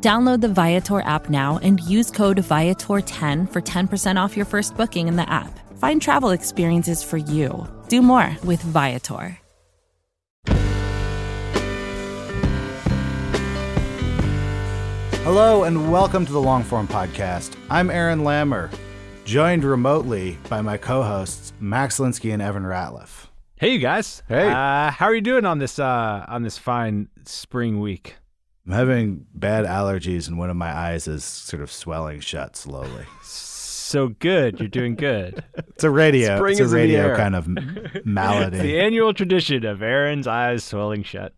Download the Viator app now and use code Viator10 for 10% off your first booking in the app. Find travel experiences for you. Do more with Viator. Hello and welcome to the Longform Podcast. I'm Aaron Lammer, joined remotely by my co-hosts Max Linsky and Evan Ratliff. Hey, you guys. Hey. Uh, how are you doing on this uh, on this fine spring week? I'm having bad allergies and one of my eyes is sort of swelling shut slowly. So good. You're doing good. It's a radio. Spring it's a is radio kind of It's malady. the annual tradition of Aaron's eyes swelling shut.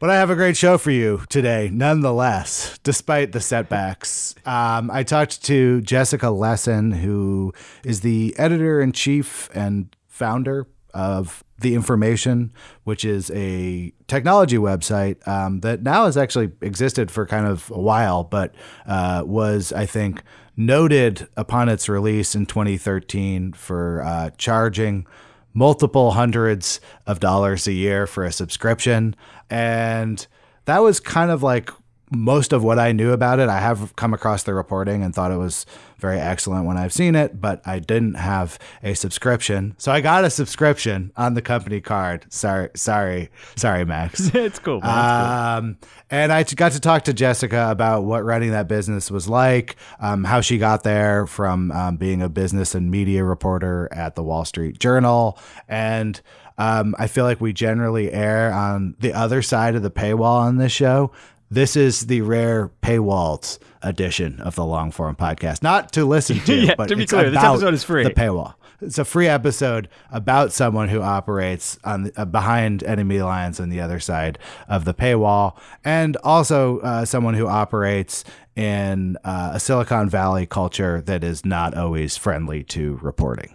But I have a great show for you today, nonetheless, despite the setbacks. Um, I talked to Jessica Lessin, who is the editor in chief and founder of The Information, which is a technology website um, that now has actually existed for kind of a while, but uh, was, I think, noted upon its release in 2013 for uh, charging multiple hundreds of dollars a year for a subscription. And that was kind of like most of what I knew about it. I have come across the reporting and thought it was very excellent when I've seen it, but I didn't have a subscription. So I got a subscription on the company card. Sorry, sorry, sorry, Max. it's cool. Man. It's Um, and I got to talk to Jessica about what running that business was like, um, how she got there from um, being a business and media reporter at the Wall Street Journal. And um, I feel like we generally err on the other side of the paywall on this show. This is the rare paywalled edition of the long form podcast. Not to listen to, Yeah, but to be it's clear, this episode is free. The paywall. It's a free episode about someone who operates on the, uh, behind enemy lines on the other side of the paywall, and also uh, someone who operates in uh, a Silicon Valley culture that is not always friendly to reporting.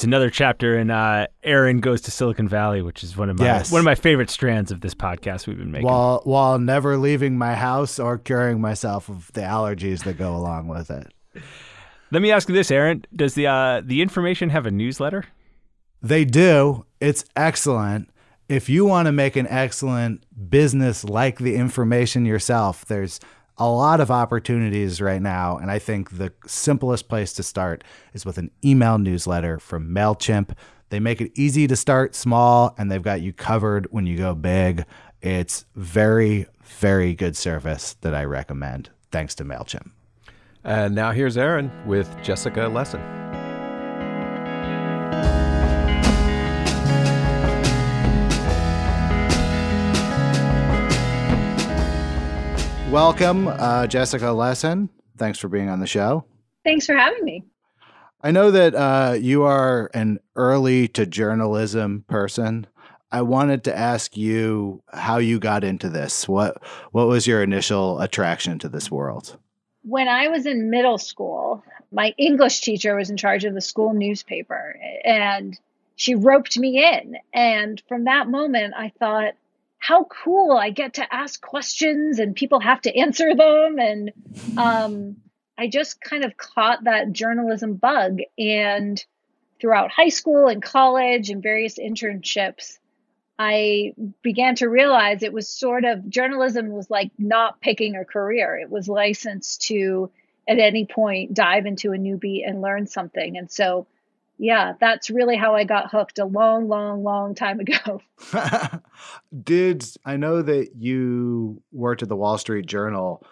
It's another chapter in uh, Aaron goes to Silicon Valley, which is one of my Yes. one of my favorite strands of this podcast we've been making. While while never leaving my house or curing myself of the allergies that go along with it. Let me ask you this, Aaron: Does the uh, the information have a newsletter? They do. It's excellent. If you want to make an excellent business like the information yourself, there's a lot of opportunities right now. And I think the simplest place to start is with an email newsletter from MailChimp. They make it easy to start small and they've got you covered when you go big. It's very, very good service that I recommend. Thanks to MailChimp. And now here's Aaron with Jessica Lessin. Welcome, uh, Jessica Lessin. Thanks for being on the show. Thanks for having me. I know that uh, you are an early to journalism person. I wanted to ask you how you got into this. What what was your initial attraction to this world? When I was in middle school, my English teacher was in charge of the school newspaper and she roped me in. And from that moment, I thought, how cool. I get to ask questions and people have to answer them. And um, I just kind of caught that journalism bug. And throughout high school and college and various internships, I began to realize it was sort of journalism was like not picking a career. It was licensed to at any point dive into a new beat and learn something. And so, yeah, that's really how I got hooked a long, long, long time ago. Did I know that you worked at the Wall Street Journal?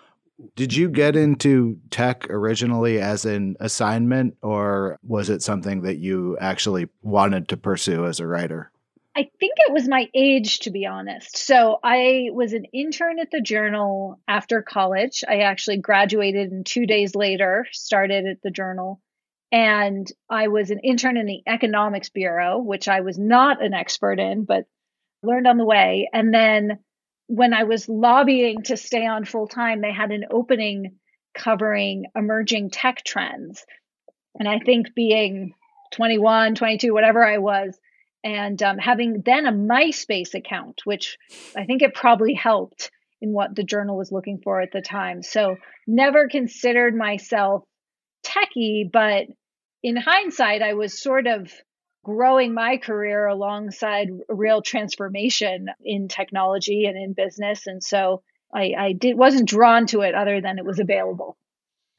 Did you get into tech originally as an assignment, or was it something that you actually wanted to pursue as a writer? I think it was my age, to be honest. So I was an intern at the Journal after college. I actually graduated and two days later started at the Journal. And I was an intern in the Economics Bureau, which I was not an expert in, but learned on the way. And then when I was lobbying to stay on full time, they had an opening covering emerging tech trends. And I think being 21, 22, whatever I was, and um, having then a MySpace account, which I think it probably helped in what the journal was looking for at the time. So never considered myself techie, but in hindsight, I was sort of growing my career alongside real transformation in technology and in business. And so I, I did wasn't drawn to it other than it was available.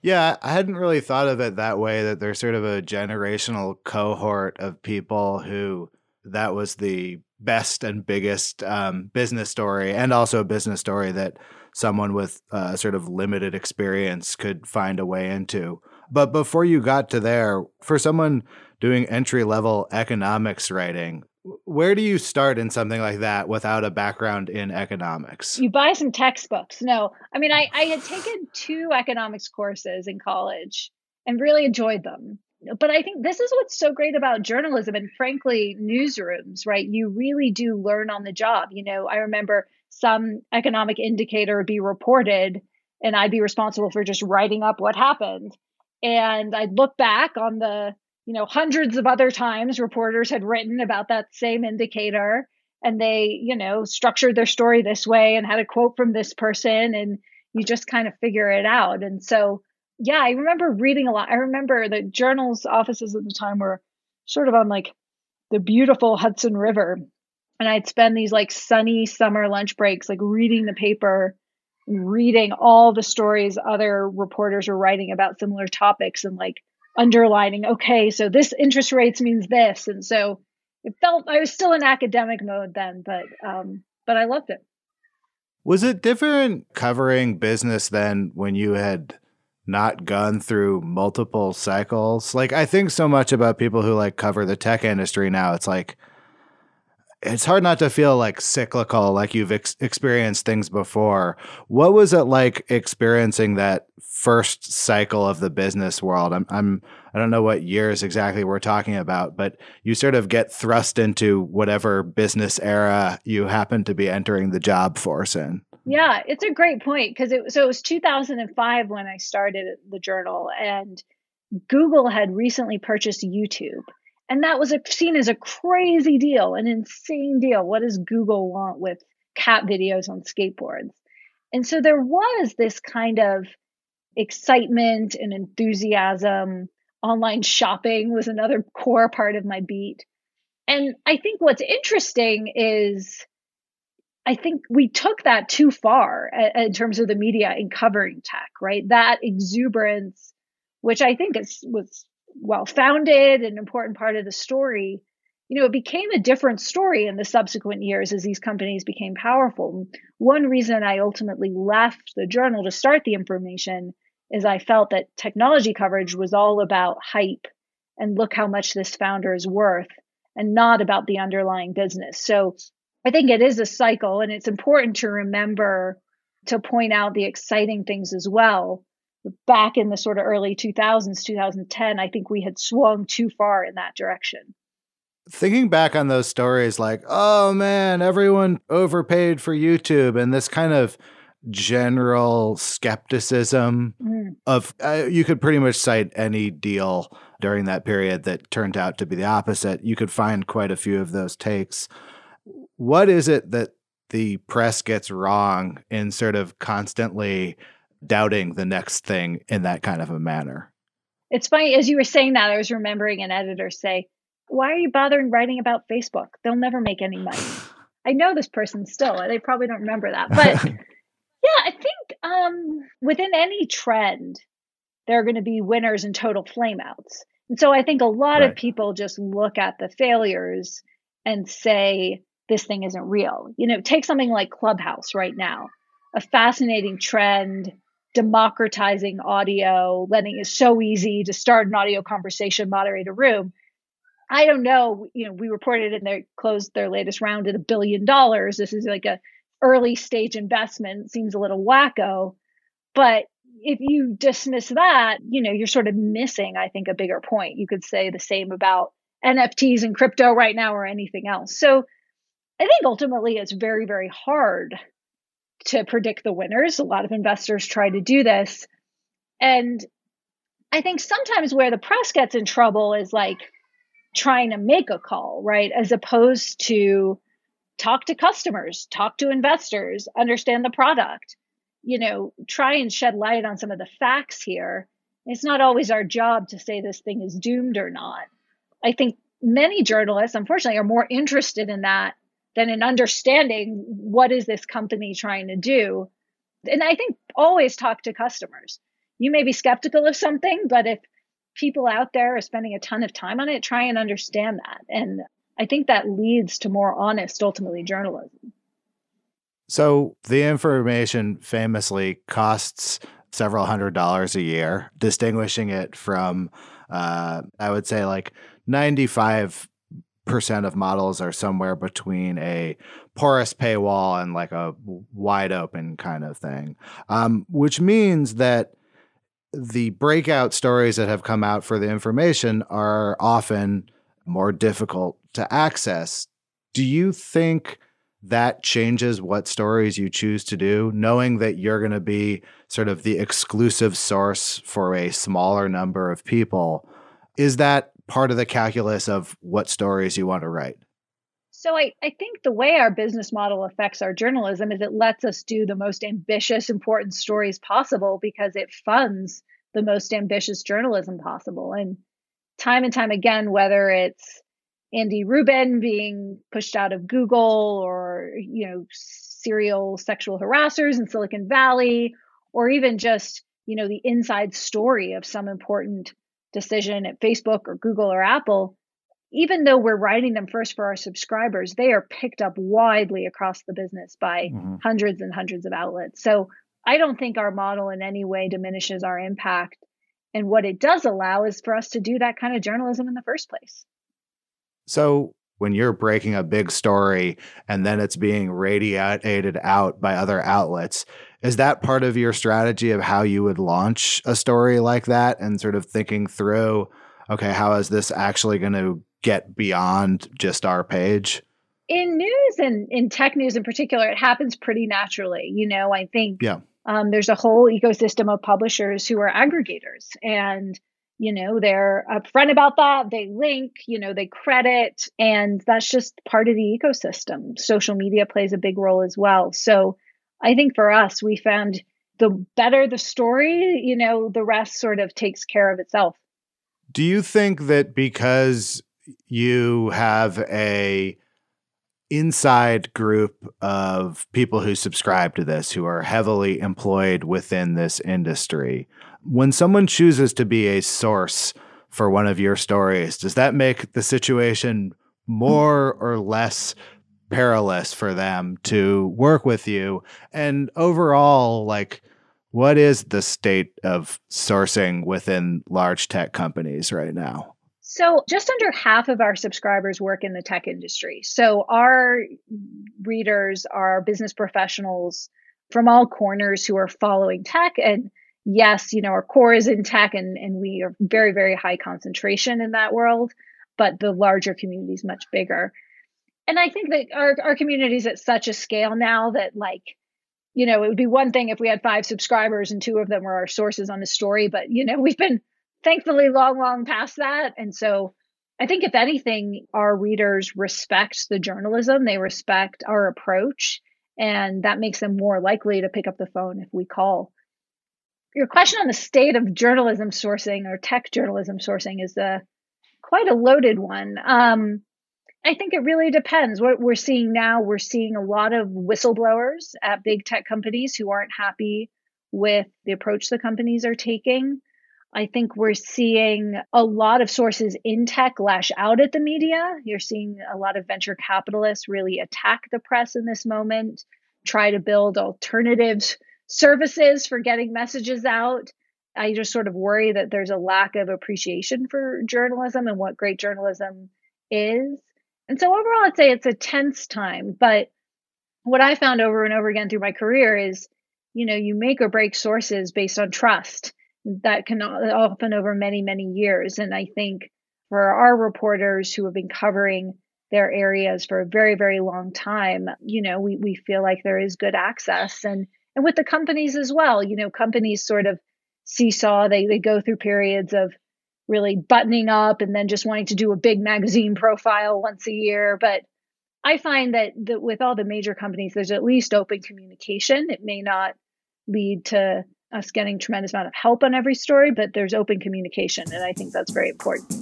Yeah, I hadn't really thought of it that way that there's sort of a generational cohort of people who that was the best and biggest um, business story, and also a business story that someone with uh, sort of limited experience could find a way into. But before you got to there, for someone doing entry level economics writing, where do you start in something like that without a background in economics? You buy some textbooks. No, I mean, I, I had taken two economics courses in college and really enjoyed them but I think this is what's so great about journalism and frankly newsrooms, right? You really do learn on the job. You know, I remember some economic indicator would be reported and I'd be responsible for just writing up what happened. And I'd look back on the, you know, hundreds of other times reporters had written about that same indicator and they, you know, structured their story this way and had a quote from this person and you just kind of figure it out. And so yeah, I remember reading a lot. I remember the journal's offices at the time were sort of on like the beautiful Hudson River. And I'd spend these like sunny summer lunch breaks, like reading the paper, reading all the stories other reporters were writing about similar topics and like underlining, okay, so this interest rates means this. And so it felt I was still in academic mode then, but um, but I loved it. Was it different covering business than when you had not gone through multiple cycles. Like I think so much about people who like cover the tech industry now. It's like it's hard not to feel like cyclical, like you've ex- experienced things before. What was it like experiencing that first cycle of the business world? I'm, I'm, I don't know what years exactly we're talking about, but you sort of get thrust into whatever business era you happen to be entering the job force in. Yeah, it's a great point because it so it was 2005 when I started the journal, and Google had recently purchased YouTube, and that was a, seen as a crazy deal, an insane deal. What does Google want with cat videos on skateboards? And so there was this kind of excitement and enthusiasm. Online shopping was another core part of my beat. And I think what's interesting is I think we took that too far uh, uh, in terms of the media in covering tech, right? That exuberance, which I think is was well founded, an important part of the story. You know, it became a different story in the subsequent years as these companies became powerful. One reason I ultimately left the journal to start the information is I felt that technology coverage was all about hype and look how much this founder is worth and not about the underlying business. So I think it is a cycle, and it's important to remember to point out the exciting things as well. Back in the sort of early 2000s, 2010, I think we had swung too far in that direction. Thinking back on those stories, like, oh man, everyone overpaid for YouTube, and this kind of general skepticism mm. of uh, you could pretty much cite any deal during that period that turned out to be the opposite. You could find quite a few of those takes what is it that the press gets wrong in sort of constantly doubting the next thing in that kind of a manner? It's funny, as you were saying that, I was remembering an editor say, Why are you bothering writing about Facebook? They'll never make any money. I know this person still, they probably don't remember that. But yeah, I think um, within any trend, there are going to be winners and total flameouts. And so I think a lot right. of people just look at the failures and say, this thing isn't real. You know, take something like Clubhouse right now, a fascinating trend, democratizing audio, letting it so easy to start an audio conversation, moderate a room. I don't know, you know, we reported and they closed their latest round at a billion dollars. This is like a early stage investment, seems a little wacko, but if you dismiss that, you know, you're sort of missing, I think, a bigger point. You could say the same about NFTs and crypto right now or anything else. So I think ultimately it's very, very hard to predict the winners. A lot of investors try to do this. And I think sometimes where the press gets in trouble is like trying to make a call, right? As opposed to talk to customers, talk to investors, understand the product you know, try and shed light on some of the facts here. It's not always our job to say this thing is doomed or not. I think many journalists, unfortunately, are more interested in that than in understanding what is this company trying to do. And I think always talk to customers. You may be skeptical of something, but if people out there are spending a ton of time on it, try and understand that. And I think that leads to more honest, ultimately, journalism. So the information famously costs several hundred dollars a year, distinguishing it from, uh, I would say, like 95 percent of models are somewhere between a porous paywall and like a wide open kind of thing, um, which means that the breakout stories that have come out for the information are often more difficult to access. Do you think? that changes what stories you choose to do, knowing that you're going to be sort of the exclusive source for a smaller number of people. Is that part of the calculus of what stories you want to write? So I, I think the way our business model affects our journalism is it lets us do the most ambitious, important stories possible because it funds the most ambitious journalism possible. And time and time again, whether it's Andy Rubin being pushed out of Google or, you know, serial sexual harassers in Silicon Valley, or even just, you know, the inside story of some important decision at Facebook or Google or Apple, even though we're writing them first for our subscribers, they are picked up widely across the business by mm-hmm. hundreds and hundreds of outlets. So I don't think our model in any way diminishes our impact. And what it does allow is for us to do that kind of journalism in the first place. So when you're breaking a big story and then it's being radiated out by other outlets, is that part of your strategy of how you would launch a story like that and sort of thinking through, okay, how is this actually going to get beyond just our page? In news and in tech news in particular, it happens pretty naturally. You know, I think yeah. Um, there's a whole ecosystem of publishers who are aggregators and you know they're upfront about that they link you know they credit and that's just part of the ecosystem. Social media plays a big role as well. So i think for us we found the better the story you know the rest sort of takes care of itself. Do you think that because you have a inside group of people who subscribe to this who are heavily employed within this industry when someone chooses to be a source for one of your stories, does that make the situation more or less perilous for them to work with you? And overall, like, what is the state of sourcing within large tech companies right now? So, just under half of our subscribers work in the tech industry. So, our readers are business professionals from all corners who are following tech and yes, you know, our core is in tech and, and we are very, very high concentration in that world, but the larger community is much bigger. And I think that our, our community is at such a scale now that like, you know, it would be one thing if we had five subscribers and two of them were our sources on the story, but you know, we've been thankfully long, long past that. And so I think if anything, our readers respect the journalism, they respect our approach, and that makes them more likely to pick up the phone if we call your question on the state of journalism sourcing or tech journalism sourcing is a quite a loaded one. Um, I think it really depends. What we're seeing now, we're seeing a lot of whistleblowers at big tech companies who aren't happy with the approach the companies are taking. I think we're seeing a lot of sources in tech lash out at the media. You're seeing a lot of venture capitalists really attack the press in this moment, try to build alternative services for getting messages out. I just sort of worry that there's a lack of appreciation for journalism and what great journalism is. And so overall, I'd say it's a tense time. But what I found over and over again through my career is, you know, you make or break sources based on trust that can often over many, many years. And I think for our reporters who have been covering their areas for a very, very long time, you know, we, we feel like there is good access. And and with the companies as well, you know, companies sort of seesaw, they they go through periods of really buttoning up and then just wanting to do a big magazine profile once a year. But I find that, that with all the major companies, there's at least open communication. It may not lead to us getting tremendous amount of help on every story, but there's open communication, and I think that's very important.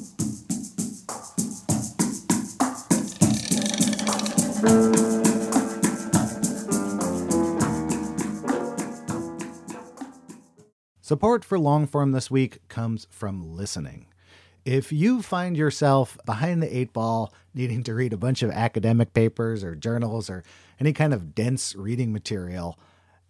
Support for Longform this week comes from listening. If you find yourself behind the eight ball, needing to read a bunch of academic papers or journals or any kind of dense reading material,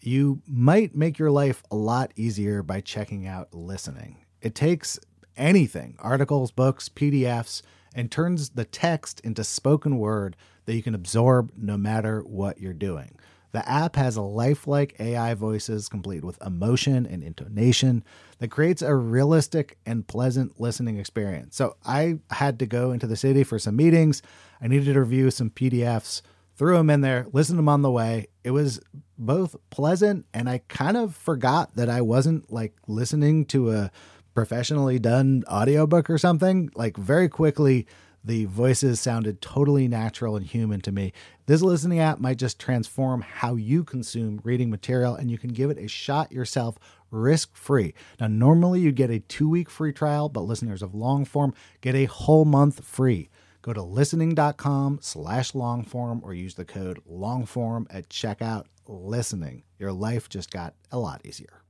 you might make your life a lot easier by checking out listening. It takes anything articles, books, PDFs and turns the text into spoken word that you can absorb no matter what you're doing. The app has lifelike AI voices complete with emotion and intonation that creates a realistic and pleasant listening experience. So I had to go into the city for some meetings. I needed to review some PDFs threw them in there, listened to them on the way. It was both pleasant and I kind of forgot that I wasn't like listening to a professionally done audiobook or something. Like very quickly, the voices sounded totally natural and human to me. This listening app might just transform how you consume reading material, and you can give it a shot yourself risk free. Now, normally you get a two week free trial, but listeners of long form get a whole month free. Go to listening.com slash longform or use the code longform at checkout. Listening. Your life just got a lot easier.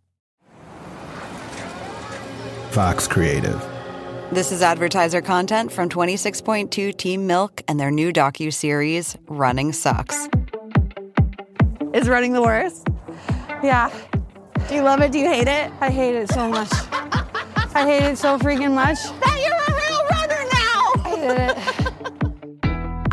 Fox Creative. This is advertiser content from 26.2 Team Milk and their new docu-series, Running Sucks. Is running the worst? Yeah. Do you love it? Do you hate it? I hate it so much. I hate it so freaking much. That you're a real runner now! I hate it.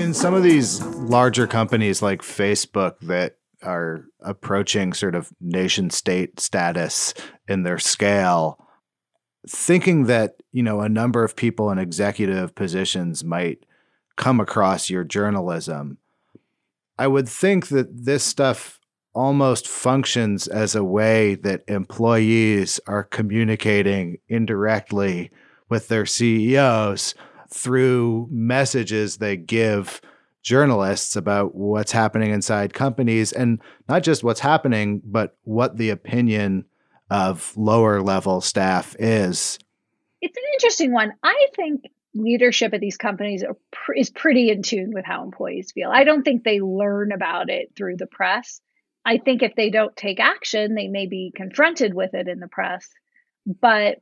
In some of these larger companies like Facebook that are approaching sort of nation state status in their scale, thinking that, you know, a number of people in executive positions might come across your journalism, I would think that this stuff almost functions as a way that employees are communicating indirectly with their CEOs through messages they give journalists about what's happening inside companies and not just what's happening, but what the opinion of lower level staff is. It's an interesting one. I think leadership at these companies pr- is pretty in tune with how employees feel. I don't think they learn about it through the press. I think if they don't take action, they may be confronted with it in the press. But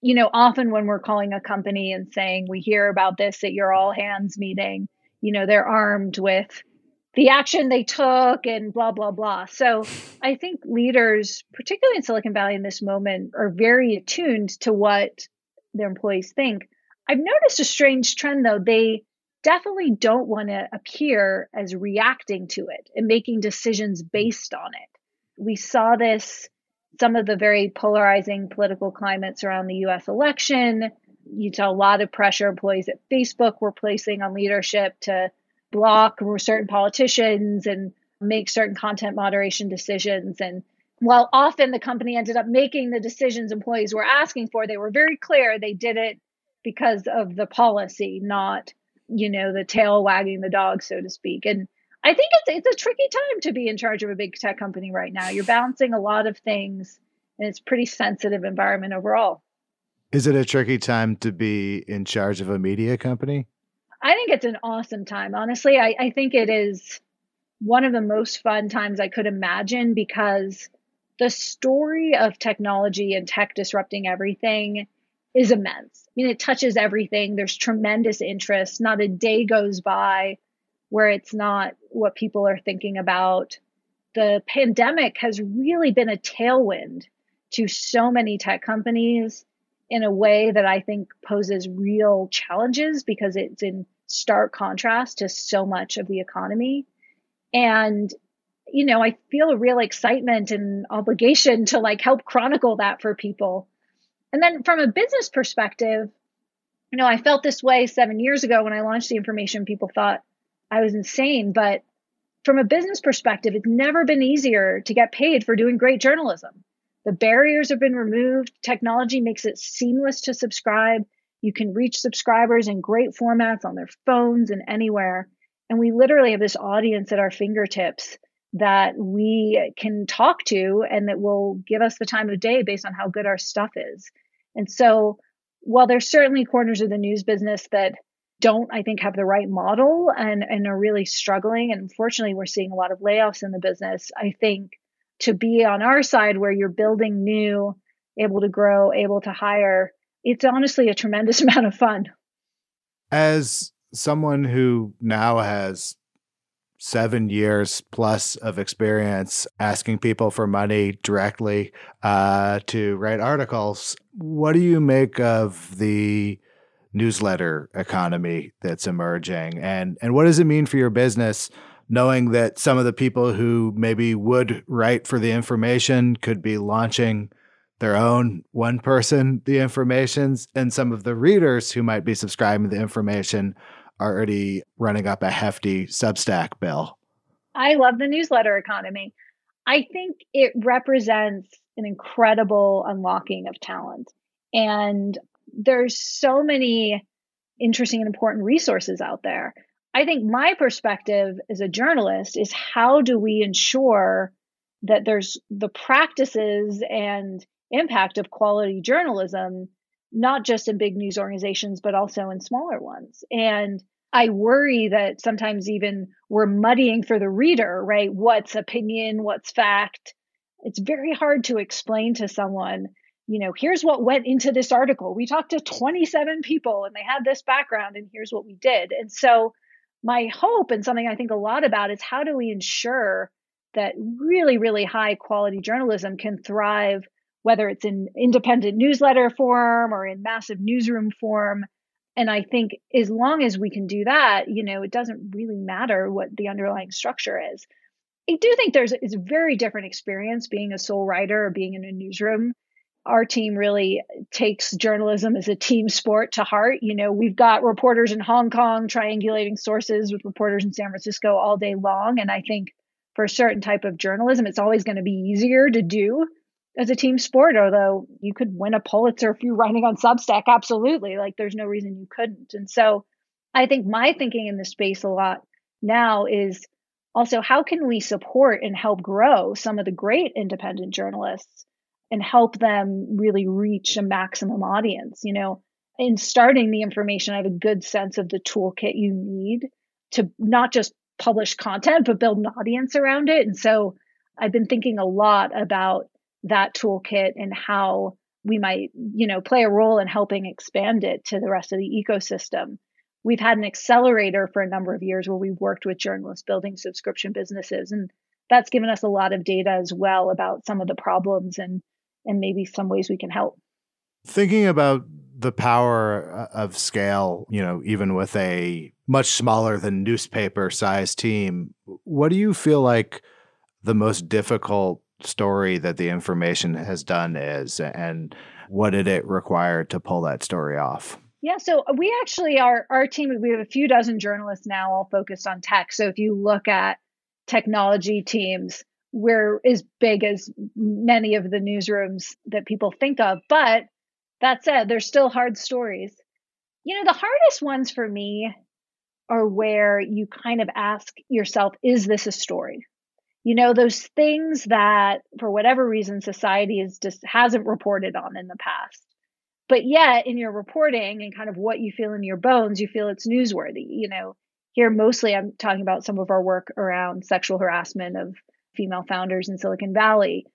you know, often when we're calling a company and saying we hear about this at your all hands meeting, you know, they're armed with the action they took and blah, blah, blah. So I think leaders, particularly in Silicon Valley in this moment, are very attuned to what their employees think. I've noticed a strange trend though. They definitely don't want to appear as reacting to it and making decisions based on it. We saw this some of the very polarizing political climates around the US election. You saw a lot of pressure employees at Facebook were placing on leadership to block certain politicians and make certain content moderation decisions. And while often the company ended up making the decisions employees were asking for, they were very clear they did it because of the policy, not, you know, the tail wagging the dog, so to speak. And I think it's it's a tricky time to be in charge of a big tech company right now. You're balancing a lot of things and it's pretty sensitive environment overall. Is it a tricky time to be in charge of a media company? I think it's an awesome time. Honestly, I, I think it is one of the most fun times I could imagine because the story of technology and tech disrupting everything is immense. I mean, it touches everything. There's tremendous interest. Not a day goes by where it's not what people are thinking about. The pandemic has really been a tailwind to so many tech companies in a way that I think poses real challenges because it's in stark contrast to so much of the economy. And, you know, I feel a real excitement and obligation to like help chronicle that for people. And then from a business perspective, you know, I felt this way seven years ago when I launched the information. People thought I was insane. But from a business perspective, it's never been easier to get paid for doing great journalism. The barriers have been removed. Technology makes it seamless to subscribe. You can reach subscribers in great formats on their phones and anywhere. And we literally have this audience at our fingertips that we can talk to and that will give us the time of day based on how good our stuff is. And so, while there's certainly corners of the news business that don't, I think, have the right model and, and are really struggling, and unfortunately, we're seeing a lot of layoffs in the business, I think to be on our side where you're building new, able to grow, able to hire, it's honestly a tremendous amount of fun. As someone who now has seven years plus of experience asking people for money directly uh, to write articles, what do you make of the newsletter economy that's emerging, and and what does it mean for your business? knowing that some of the people who maybe would write for the information could be launching their own one person the informations and some of the readers who might be subscribing to the information are already running up a hefty substack bill? I love the newsletter economy. I think it represents an incredible unlocking of talent. And there's so many interesting and important resources out there I think my perspective as a journalist is how do we ensure that there's the practices and impact of quality journalism, not just in big news organizations, but also in smaller ones. And I worry that sometimes even we're muddying for the reader, right? What's opinion, what's fact. It's very hard to explain to someone, you know, here's what went into this article. We talked to 27 people and they had this background, and here's what we did. And so my hope and something I think a lot about is how do we ensure that really, really high quality journalism can thrive, whether it's in independent newsletter form or in massive newsroom form. And I think as long as we can do that, you know, it doesn't really matter what the underlying structure is. I do think there's it's a very different experience being a sole writer or being in a newsroom our team really takes journalism as a team sport to heart. You know, we've got reporters in Hong Kong triangulating sources with reporters in San Francisco all day long. And I think for a certain type of journalism, it's always going to be easier to do as a team sport, although you could win a Pulitzer if you're writing on Substack. Absolutely. Like there's no reason you couldn't. And so I think my thinking in this space a lot now is also how can we support and help grow some of the great independent journalists and help them really reach a maximum audience. You know, in starting the information, I have a good sense of the toolkit you need to not just publish content, but build an audience around it. And so I've been thinking a lot about that toolkit and how we might, you know, play a role in helping expand it to the rest of the ecosystem. we've had an accelerator for a number of years where we've worked with journalists building subscription businesses. And that's given us a lot of data as well about some of the problems and and maybe some ways we can help. Thinking about the power uh, of scale, you know, even with a much smaller than newspaper size team, what do you feel like the most difficult story that the information has done is and what did it require to pull that story off? Yeah, so we actually our our team we have a few dozen journalists now all focused on tech. So if you look at technology teams, we're as big as many of the newsrooms that people think of. But that said, there's still hard stories. You know, the hardest ones for me are where you kind of ask yourself, is this a story? You know, those things that for whatever reason society is just hasn't reported on in the past. But yet in your reporting and kind of what you feel in your bones, you feel it's newsworthy. You know, here mostly I'm talking about some of our work around sexual harassment of female founders in Silicon Valley.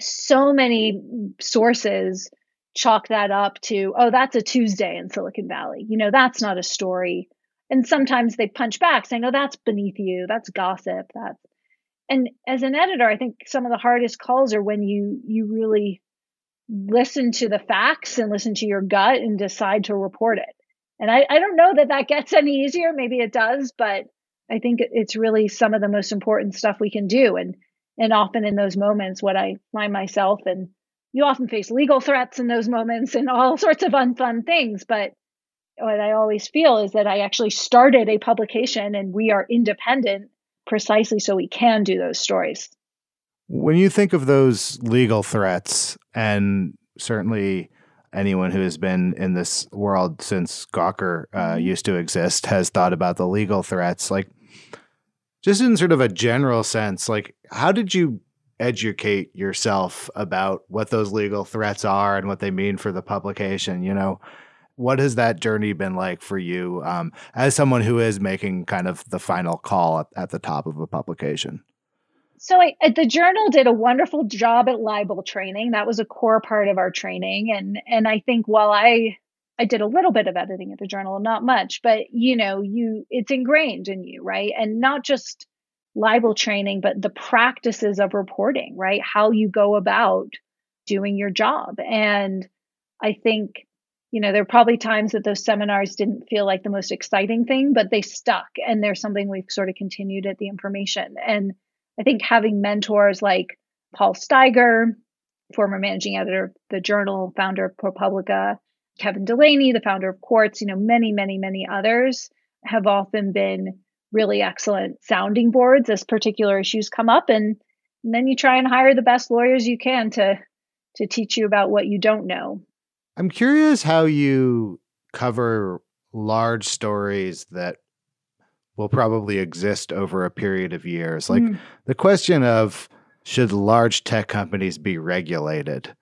So many sources chalk that up to, oh, that's a Tuesday in Silicon Valley. You know, that's not a story. And sometimes they punch back saying, oh, that's beneath you. That's gossip. That's and as an editor, I think some of the hardest calls are when you you really listen to the facts and listen to your gut and decide to report it. And I, I don't know that that gets any easier. Maybe it does, but I think it's really some of the most important stuff we can do. And and often in those moments, what I find myself and you often face legal threats in those moments and all sorts of unfun things. But what I always feel is that I actually started a publication and we are independent precisely so we can do those stories. When you think of those legal threats, and certainly anyone who has been in this world since Gawker uh, mm-hmm. used to exist has thought about the legal threats, like just in sort of a general sense, like how did you educate yourself about what those legal threats are and what they mean for the publication? You know, what has that journey been like for you um, as someone who is making kind of the final call at, at the top of a publication? So I, the journal did a wonderful job at libel training. That was a core part of our training, and and I think while I I did a little bit of editing at the journal, not much, but you know, you it's ingrained in you, right? And not just libel training, but the practices of reporting, right? How you go about doing your job. And I think you know, there are probably times that those seminars didn't feel like the most exciting thing, but they stuck. And there's something we've sort of continued at the information. And I think having mentors like Paul Steiger, former managing editor of the journal, founder of ProPublica, Kevin Delaney, the founder of Quartz, you know, many, many, many others have often been really excellent sounding boards as particular issues come up. And, and then you try and hire the best lawyers you can to to teach you about what you don't know. I'm curious how you cover large stories that will probably exist over a period of years. Like mm. the question of should large tech companies be regulated?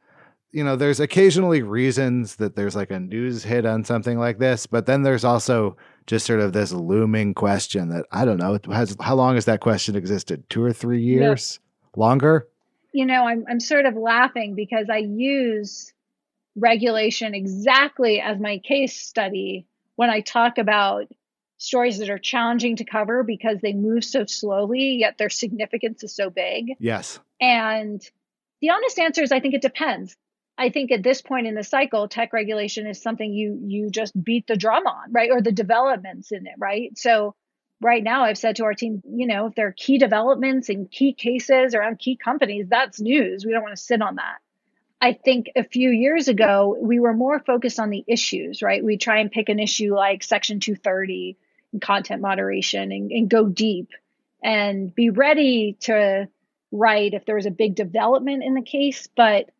You know, there's occasionally reasons that there's like a news hit on something like this, but then there's also just sort of this looming question that I don't know. Has how long has that question existed? Two or three years? Longer? You know, I'm I'm sort of laughing because I use regulation exactly as my case study when I talk about stories that are challenging to cover because they move so slowly, yet their significance is so big. Yes. And the honest answer is I think it depends. I think at this point in the cycle, tech regulation is something you you just beat the drum on, right? Or the developments in it, right? So right now I've said to our team, you know, if there are key developments and key cases around key companies, that's news. We don't want to sit on that. I think a few years ago, we were more focused on the issues, right? We try and pick an issue like Section 230 and content moderation and, and go deep and be ready to write if there was a big development in the case. But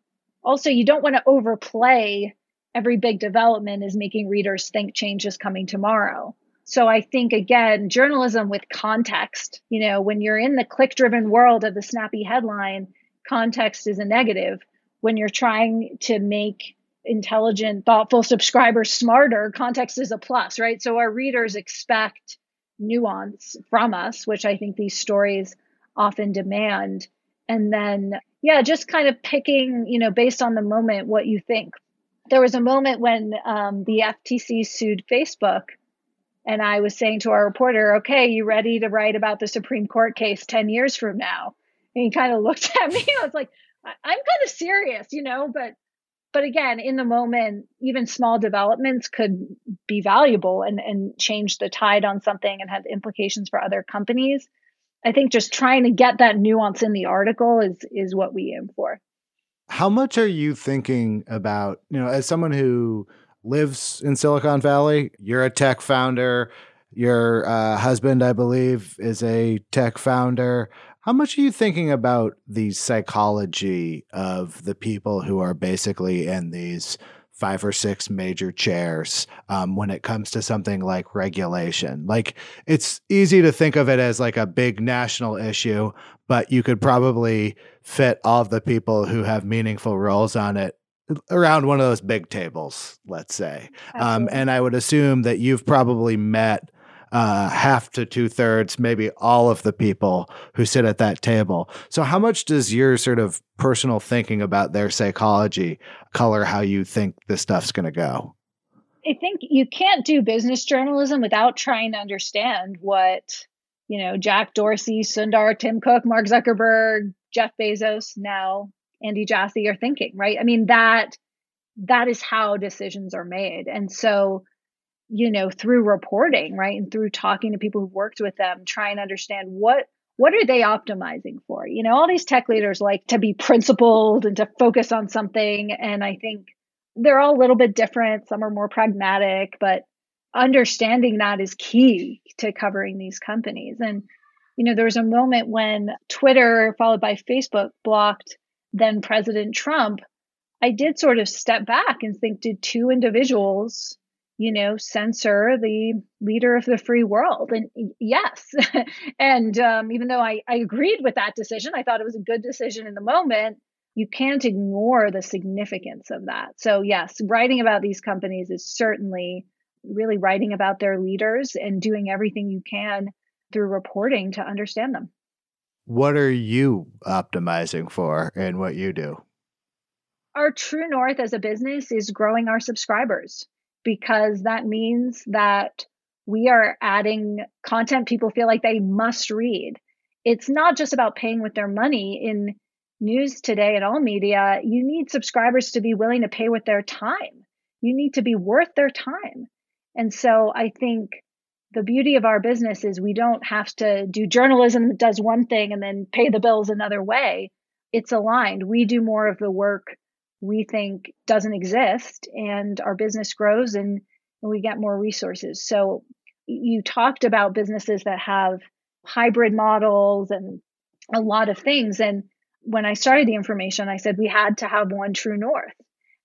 also, you don't want to overplay every big development is making readers think change is coming tomorrow. So I think again, journalism with context, you know, when you're in the click driven world of the snappy headline, context is a negative when you're trying to make intelligent, thoughtful subscribers smarter, context is a plus, right? So our readers expect nuance from us, which I think these stories often demand. And then, yeah, just kind of picking, you know, based on the moment, what you think. There was a moment when um, the FTC sued Facebook And I was saying to our reporter, okay, you ready to write about the Supreme Court case 10 years from now? And he kind of looked at me. I was like, I'm kind of serious, you know, but but again, in the moment, even small developments could be valuable and, and change the tide on something and have implications for other companies. I think just trying to get that nuance in the article is is what we aim for. How much are you thinking about, you know, as someone who lives in Silicon Valley, you're a tech founder, your uh, husband, I believe, is a tech founder. How much are you thinking about the psychology of the people who are basically in these five or six major chairs um, when it comes to something like regulation? Like, it's easy to think of it as like a big national issue, but you could probably fit all of the people who have meaningful roles on it around one of those big tables, let's say. Um, and I would assume that you've probably met uh, half to two thirds, maybe all of the people who sit at that table. So, how much does your sort of personal thinking about their psychology color how you think this stuff's going to go? I think you can't do business journalism without trying to understand what, you know, Jack Dorsey, Sundar, Tim Cook, Mark Zuckerberg, Jeff Bezos, now Andy Jassy are thinking, right? I mean, that that is how decisions are made. And so you know through reporting right and through talking to people who've worked with them try and understand what what are they optimizing for? You know all these tech leaders like to be principled and to focus on something and i think they're all a little bit different. Some are more pragmatic but understanding that is key to covering these companies. And you know there was a moment when twitter followed by facebook blocked then president trump. I did sort of step back and think did two individuals you know, censor the leader of the free world. And yes, and um, even though I, I agreed with that decision, I thought it was a good decision in the moment. You can't ignore the significance of that. So, yes, writing about these companies is certainly really writing about their leaders and doing everything you can through reporting to understand them. What are you optimizing for in what you do? Our true north as a business is growing our subscribers because that means that we are adding content people feel like they must read. It's not just about paying with their money in news today and all media. You need subscribers to be willing to pay with their time. You need to be worth their time. And so I think the beauty of our business is we don't have to do journalism that does one thing and then pay the bills another way. It's aligned. We do more of the work we think doesn't exist and our business grows and, we get more resources. So you talked about businesses that have hybrid models and a lot of things. And when I started the information, I said we had to have one true north,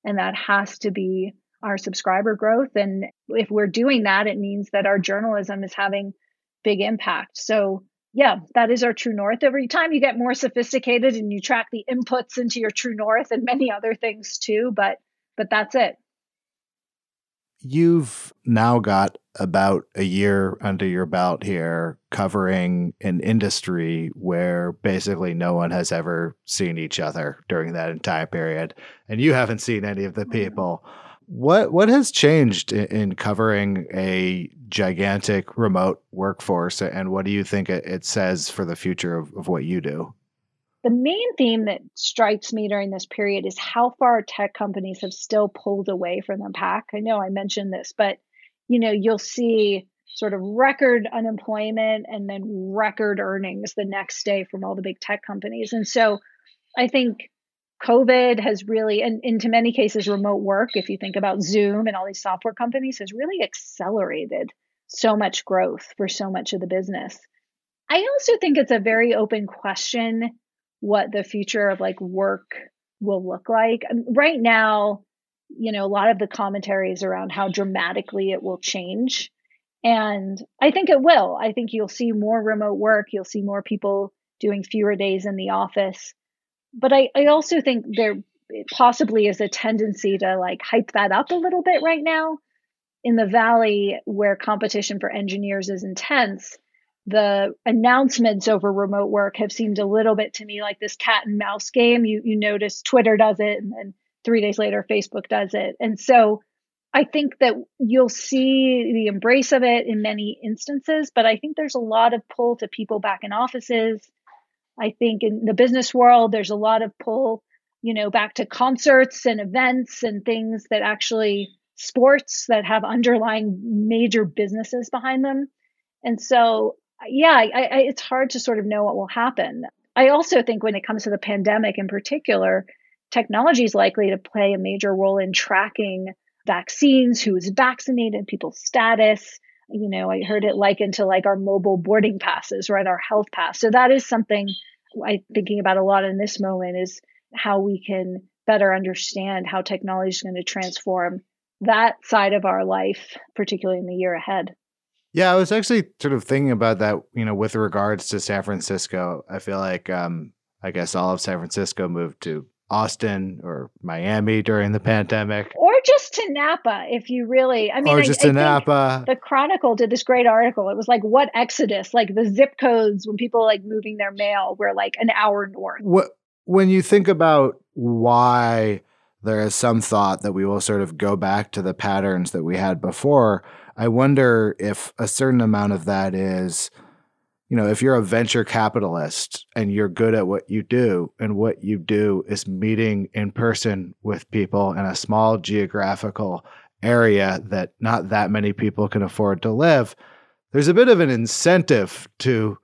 and that has to be our subscriber growth. And if we're doing that, it means that our journalism is having big impact. So yeah, that is our true north. Every time you get more sophisticated and you track the inputs into your true north and many other things too, but but that's it. You've now got about a year under your belt here covering an industry where basically no one has ever seen each other during that entire period and you haven't seen any of the people. Mm-hmm what what has changed in, in covering a gigantic remote workforce, and what do you think it, it says for the future of, of what you do? The main theme that strikes me during this period is how far tech companies have still pulled away from the pack. I know I mentioned this, but you know, you'll see sort of record unemployment and then record earnings the next day from all the big tech companies. And so I think COVID has really, and into many cases, remote work, if you think about Zoom and all these software companies, has really accelerated so much growth for so much of the business. I also think it's a very open question what the future of like work will look like. Um, right now, you know, a lot of the commentaries around how dramatically it will change. And I think it will. I think you'll see more remote work. You'll see more people doing fewer days in the office but I, I also think there possibly is a tendency to like hype that up a little bit right now. In the valley where competition for engineers is intense, the announcements over remote work have seemed a little bit to me like this cat and mouse game. You you notice Twitter does it and then three days later Facebook does it. And so I think that you'll see the embrace of it in many instances, but I think there's a lot of pull to people back in offices. I think in the business world, there's a lot of pull, you know, back to concerts and events and things that actually sports that have underlying major businesses behind them. And so, yeah, I, I, it's hard to sort of know what will happen. I also think when it comes to the pandemic in particular, technology is likely to play a major role in tracking vaccines, who's vaccinated, people's status. You know, I heard it likened to like our mobile boarding passes, right? Our health pass. So that is something I'm thinking about a lot in this moment is how we can better understand how technology is going to transform that side of our life, particularly in the year ahead. Yeah, I was actually sort of thinking about that, you know, with regards to San Francisco. I feel like um, I guess all of San Francisco moved to Austin or Miami during the pandemic. Just to Napa, if you really, I mean, or just I, to Napa. The Chronicle did this great article. It was like, what exodus? Like the zip codes when people like moving their mail were like an hour north. What, when you think about why there is some thought that we will sort of go back to the patterns that we had before, I wonder if a certain amount of that is you know, if you're a venture capitalist and you're good at what you do, and what you do is meeting in person with people in a small geographical area that not that many people can afford to live, there's a bit of an incentive to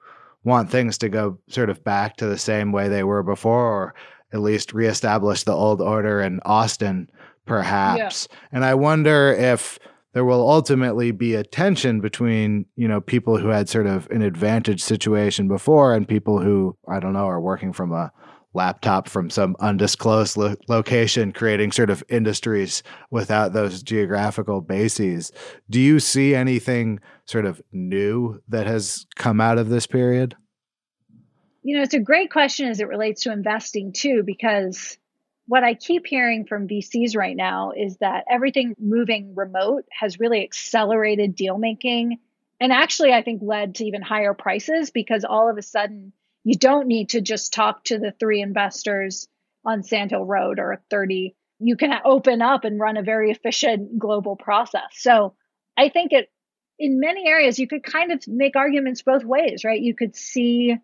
want things to go sort of back to the same way they were before, or at least reestablish the old order in Austin, perhaps. Yeah. And I wonder if there will ultimately be a tension between you know people who had sort of an advantage situation before and people who i don't know are working from a laptop from some undisclosed lo- location creating sort of industries without those geographical bases. Do you see anything sort of new that has come out of this period? You know it's a great question as it relates to investing too because what I keep hearing from VCs right now is that everything moving remote has really accelerated deal making and actually, I think, led to even higher prices because all of a sudden you don't need to just talk to the three investors on Sand Hill Road or 30. You can open up and run a very efficient global process. So I think it, in many areas, you could kind of make arguments both ways, right? You could see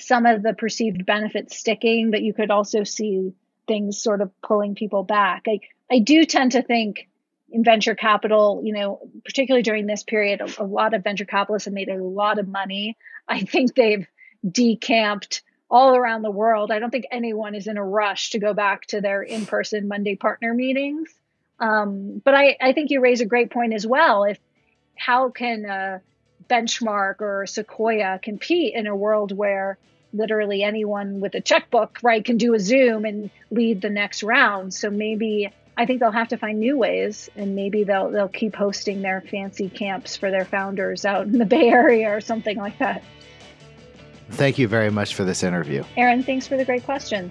some of the perceived benefits sticking, but you could also see things sort of pulling people back. I, I do tend to think in venture capital, you know, particularly during this period, a, a lot of venture capitalists have made a lot of money. I think they've decamped all around the world. I don't think anyone is in a rush to go back to their in person Monday partner meetings. Um, but I, I think you raise a great point as well. If how can a benchmark or Sequoia compete in a world where literally anyone with a checkbook, right, can do a Zoom and lead the next round. So maybe I think they'll have to find new ways, and maybe they'll they'll keep hosting their fancy camps for their founders out in the Bay Area or something like that. Thank you very much for this interview, Aaron. Thanks for the great question.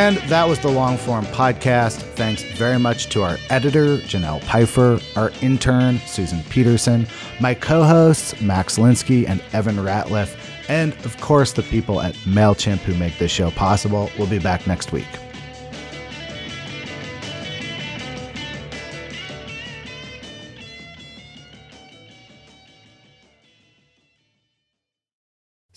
And that was the long form podcast. Thanks very much to our editor, Janelle Pfeiffer, our intern, Susan Peterson, my co hosts, Max Linsky and Evan Ratliff, and of course, the people at MailChimp who make this show possible. We'll be back next week.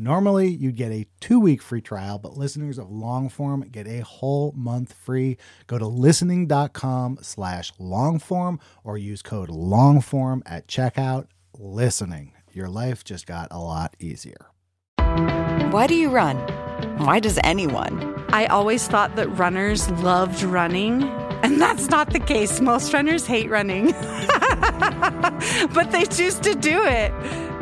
Normally, you'd get a two week free trial, but listeners of Longform get a whole month free. Go to listening.com slash longform or use code longform at checkout. Listening, your life just got a lot easier. Why do you run? Why does anyone? I always thought that runners loved running, and that's not the case. Most runners hate running, but they choose to do it.